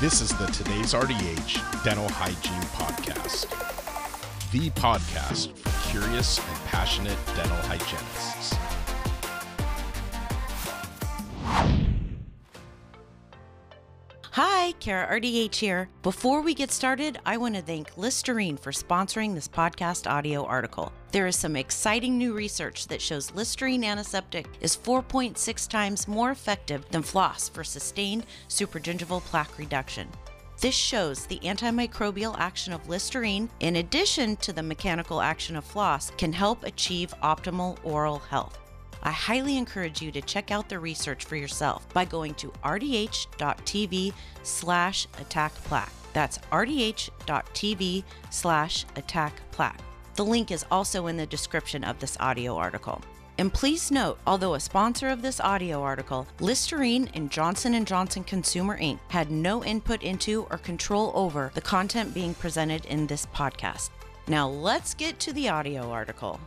This is the Today's RDH Dental Hygiene Podcast, the podcast for curious and passionate dental hygienists. Hi, Kara RDH here. Before we get started, I want to thank Listerine for sponsoring this podcast audio article. There is some exciting new research that shows Listerine antiseptic is 4.6 times more effective than floss for sustained supragingival plaque reduction. This shows the antimicrobial action of Listerine, in addition to the mechanical action of floss, can help achieve optimal oral health. I highly encourage you to check out the research for yourself by going to rdh.tv slash attack plaque. That's rdh.tv slash attack plaque. The link is also in the description of this audio article. And please note, although a sponsor of this audio article, Listerine and Johnson & Johnson Consumer Inc. had no input into or control over the content being presented in this podcast. Now let's get to the audio article.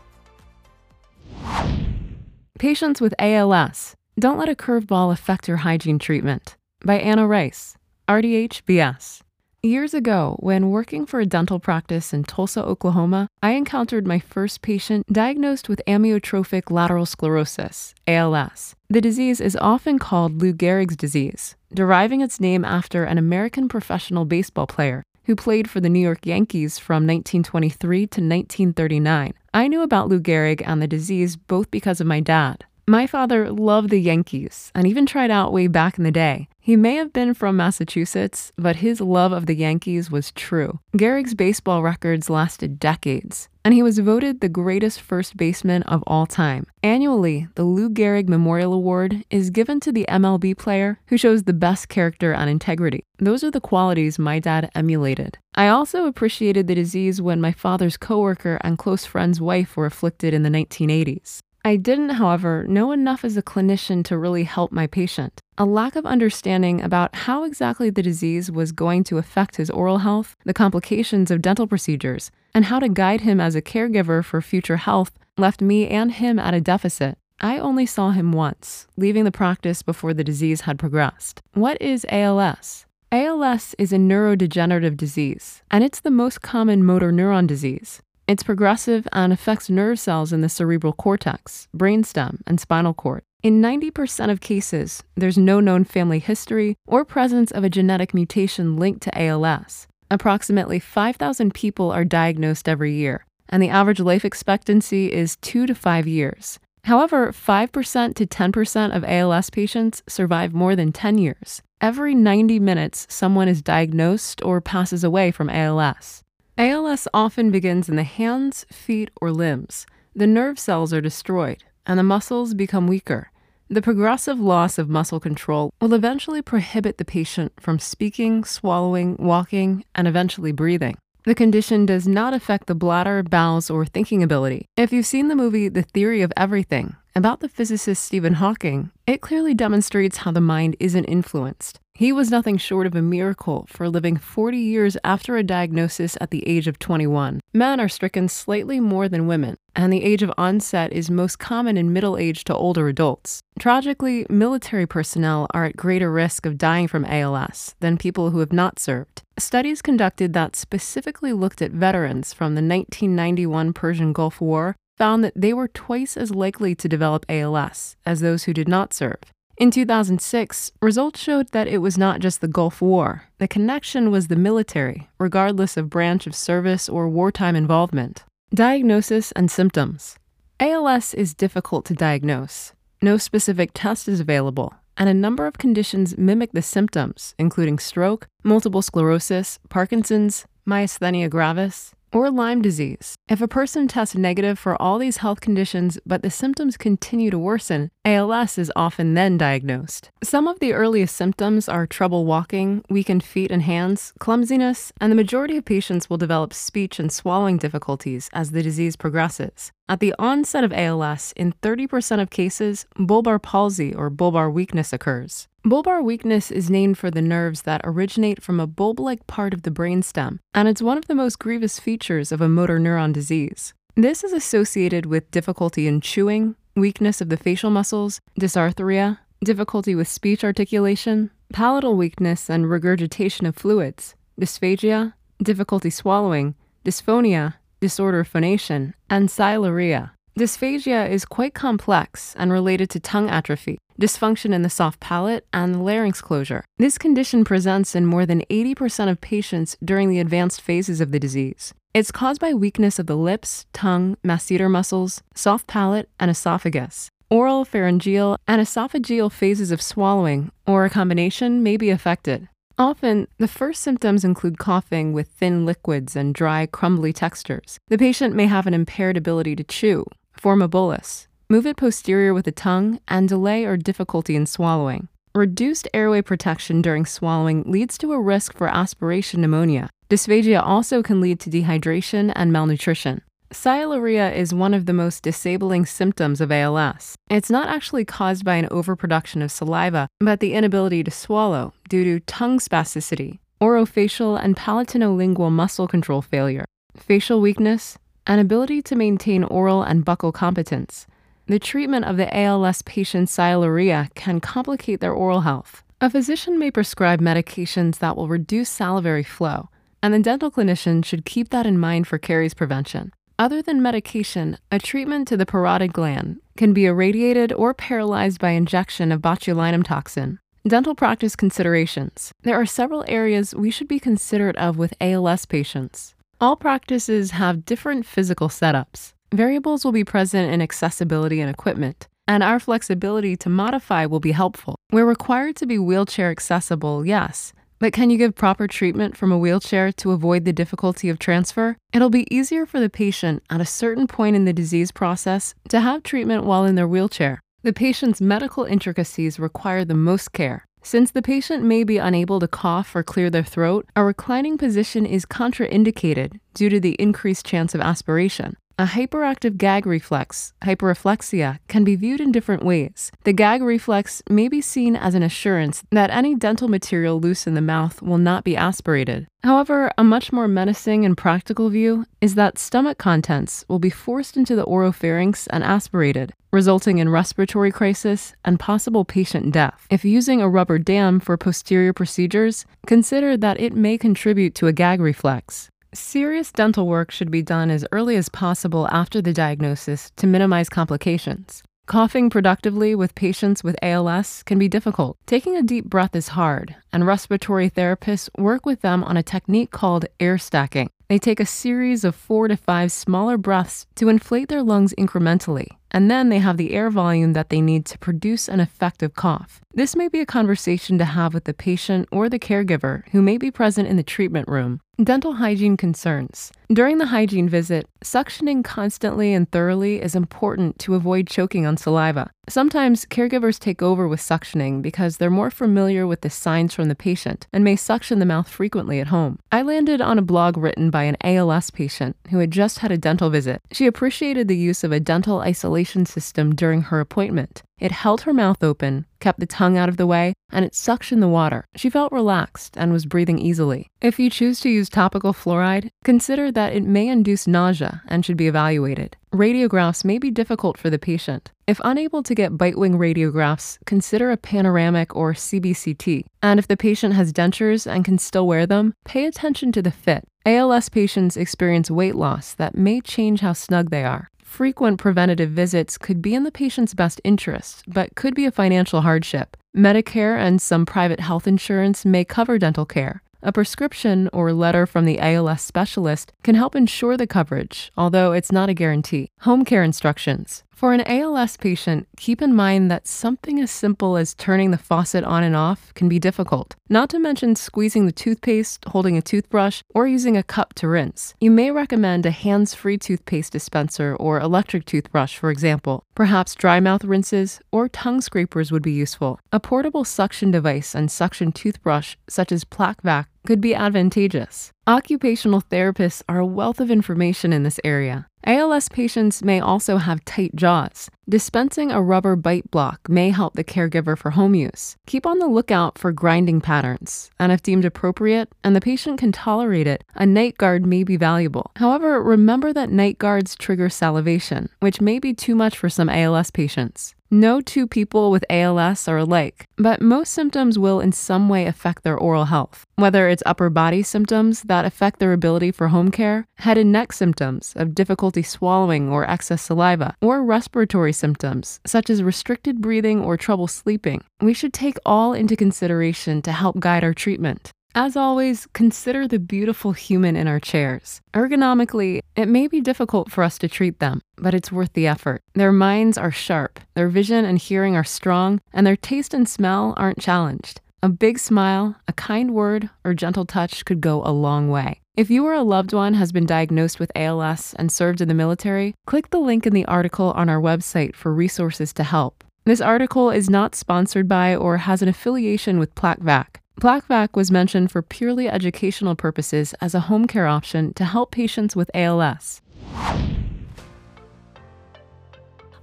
Patients with ALS. Don't let a curveball affect your hygiene treatment. By Anna Rice, RDHBS. Years ago, when working for a dental practice in Tulsa, Oklahoma, I encountered my first patient diagnosed with amyotrophic lateral sclerosis, ALS. The disease is often called Lou Gehrig's disease, deriving its name after an American professional baseball player who played for the New York Yankees from 1923 to 1939. I knew about Lou Gehrig and the disease both because of my dad. My father loved the Yankees and even tried out way back in the day. He may have been from Massachusetts, but his love of the Yankees was true. Gehrig's baseball records lasted decades, and he was voted the greatest first baseman of all time. Annually, the Lou Gehrig Memorial Award is given to the MLB player who shows the best character and integrity. Those are the qualities my dad emulated. I also appreciated the disease when my father's coworker and close friend's wife were afflicted in the 1980s. I didn't, however, know enough as a clinician to really help my patient. A lack of understanding about how exactly the disease was going to affect his oral health, the complications of dental procedures, and how to guide him as a caregiver for future health left me and him at a deficit. I only saw him once, leaving the practice before the disease had progressed. What is ALS? ALS is a neurodegenerative disease, and it's the most common motor neuron disease. It's progressive and affects nerve cells in the cerebral cortex, brainstem, and spinal cord. In 90% of cases, there's no known family history or presence of a genetic mutation linked to ALS. Approximately 5,000 people are diagnosed every year, and the average life expectancy is 2 to 5 years. However, 5% to 10% of ALS patients survive more than 10 years. Every 90 minutes, someone is diagnosed or passes away from ALS. ALS often begins in the hands, feet, or limbs. The nerve cells are destroyed, and the muscles become weaker. The progressive loss of muscle control will eventually prohibit the patient from speaking, swallowing, walking, and eventually breathing. The condition does not affect the bladder, bowels, or thinking ability. If you've seen the movie The Theory of Everything about the physicist Stephen Hawking, it clearly demonstrates how the mind isn't influenced. He was nothing short of a miracle for living 40 years after a diagnosis at the age of 21. Men are stricken slightly more than women, and the age of onset is most common in middle age to older adults. Tragically, military personnel are at greater risk of dying from ALS than people who have not served. Studies conducted that specifically looked at veterans from the 1991 Persian Gulf War found that they were twice as likely to develop ALS as those who did not serve. In 2006, results showed that it was not just the Gulf War. The connection was the military, regardless of branch of service or wartime involvement. Diagnosis and symptoms ALS is difficult to diagnose. No specific test is available, and a number of conditions mimic the symptoms, including stroke, multiple sclerosis, Parkinson's, myasthenia gravis, or Lyme disease. If a person tests negative for all these health conditions but the symptoms continue to worsen, ALS is often then diagnosed. Some of the earliest symptoms are trouble walking, weakened feet and hands, clumsiness, and the majority of patients will develop speech and swallowing difficulties as the disease progresses. At the onset of ALS, in 30% of cases, bulbar palsy or bulbar weakness occurs. Bulbar weakness is named for the nerves that originate from a bulb like part of the brainstem, and it's one of the most grievous features of a motor neuron disease. This is associated with difficulty in chewing, weakness of the facial muscles, dysarthria, difficulty with speech articulation, palatal weakness and regurgitation of fluids, dysphagia, difficulty swallowing, dysphonia, disorder of phonation, and sialorrhea. Dysphagia is quite complex and related to tongue atrophy, dysfunction in the soft palate, and the larynx closure. This condition presents in more than 80% of patients during the advanced phases of the disease. It's caused by weakness of the lips, tongue, masseter muscles, soft palate, and esophagus. Oral, pharyngeal, and esophageal phases of swallowing, or a combination, may be affected. Often, the first symptoms include coughing with thin liquids and dry, crumbly textures. The patient may have an impaired ability to chew, form a bolus, move it posterior with the tongue, and delay or difficulty in swallowing. Reduced airway protection during swallowing leads to a risk for aspiration pneumonia. Dysphagia also can lead to dehydration and malnutrition. Sialorrhea is one of the most disabling symptoms of ALS. It's not actually caused by an overproduction of saliva, but the inability to swallow due to tongue spasticity, orofacial and palatinolingual muscle control failure, facial weakness, and ability to maintain oral and buccal competence. The treatment of the ALS patient's sialorrhea can complicate their oral health. A physician may prescribe medications that will reduce salivary flow, and the dental clinician should keep that in mind for caries prevention. Other than medication, a treatment to the parotid gland can be irradiated or paralyzed by injection of botulinum toxin. Dental practice considerations. There are several areas we should be considerate of with ALS patients. All practices have different physical setups. Variables will be present in accessibility and equipment, and our flexibility to modify will be helpful. We're required to be wheelchair accessible, yes, but can you give proper treatment from a wheelchair to avoid the difficulty of transfer? It'll be easier for the patient at a certain point in the disease process to have treatment while in their wheelchair. The patient's medical intricacies require the most care. Since the patient may be unable to cough or clear their throat, a reclining position is contraindicated due to the increased chance of aspiration. A hyperactive gag reflex, hyperreflexia, can be viewed in different ways. The gag reflex may be seen as an assurance that any dental material loose in the mouth will not be aspirated. However, a much more menacing and practical view is that stomach contents will be forced into the oropharynx and aspirated, resulting in respiratory crisis and possible patient death. If using a rubber dam for posterior procedures, consider that it may contribute to a gag reflex. Serious dental work should be done as early as possible after the diagnosis to minimize complications. Coughing productively with patients with ALS can be difficult. Taking a deep breath is hard, and respiratory therapists work with them on a technique called air stacking. They take a series of four to five smaller breaths to inflate their lungs incrementally, and then they have the air volume that they need to produce an effective cough. This may be a conversation to have with the patient or the caregiver who may be present in the treatment room. Dental hygiene concerns. During the hygiene visit, suctioning constantly and thoroughly is important to avoid choking on saliva. Sometimes caregivers take over with suctioning because they're more familiar with the signs from the patient and may suction the mouth frequently at home. I landed on a blog written by an ALS patient who had just had a dental visit. She appreciated the use of a dental isolation system during her appointment. It held her mouth open, kept the tongue out of the way, and it suctioned the water. She felt relaxed and was breathing easily. If you choose to use topical fluoride, consider that it may induce nausea and should be evaluated. Radiographs may be difficult for the patient. If unable to get bite wing radiographs, consider a panoramic or CBCT. And if the patient has dentures and can still wear them, pay attention to the fit. ALS patients experience weight loss that may change how snug they are. Frequent preventative visits could be in the patient's best interest, but could be a financial hardship. Medicare and some private health insurance may cover dental care. A prescription or letter from the ALS specialist can help ensure the coverage, although it's not a guarantee. Home care instructions. For an ALS patient, keep in mind that something as simple as turning the faucet on and off can be difficult, not to mention squeezing the toothpaste, holding a toothbrush, or using a cup to rinse. You may recommend a hands free toothpaste dispenser or electric toothbrush, for example. Perhaps dry mouth rinses or tongue scrapers would be useful. A portable suction device and suction toothbrush, such as PlaqueVac, could be advantageous. Occupational therapists are a wealth of information in this area. ALS patients may also have tight jaws. Dispensing a rubber bite block may help the caregiver for home use. Keep on the lookout for grinding patterns, and if deemed appropriate and the patient can tolerate it, a night guard may be valuable. However, remember that night guards trigger salivation, which may be too much for some ALS patients. No two people with ALS are alike, but most symptoms will in some way affect their oral health. Whether it's upper body symptoms that affect their ability for home care, head and neck symptoms of difficulty swallowing or excess saliva, or respiratory symptoms such as restricted breathing or trouble sleeping, we should take all into consideration to help guide our treatment. As always, consider the beautiful human in our chairs. Ergonomically, it may be difficult for us to treat them, but it's worth the effort. Their minds are sharp, their vision and hearing are strong, and their taste and smell aren't challenged. A big smile, a kind word, or gentle touch could go a long way. If you or a loved one has been diagnosed with ALS and served in the military, click the link in the article on our website for resources to help. This article is not sponsored by or has an affiliation with PlaqueVac. PlaqueVac was mentioned for purely educational purposes as a home care option to help patients with ALS.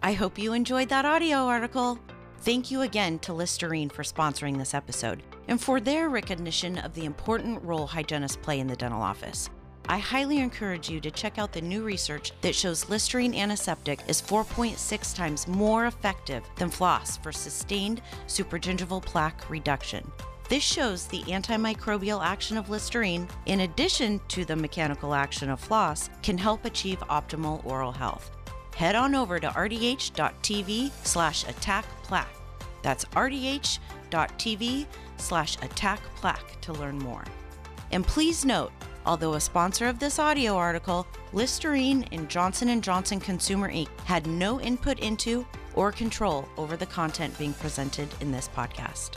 I hope you enjoyed that audio article. Thank you again to Listerine for sponsoring this episode and for their recognition of the important role hygienists play in the dental office. I highly encourage you to check out the new research that shows Listerine antiseptic is 4.6 times more effective than floss for sustained supragingival plaque reduction. This shows the antimicrobial action of Listerine, in addition to the mechanical action of floss, can help achieve optimal oral health. Head on over to rdh.tv slash attack plaque. That's rdh.tv slash attack plaque to learn more. And please note, although a sponsor of this audio article, Listerine and Johnson & Johnson Consumer Inc. had no input into or control over the content being presented in this podcast.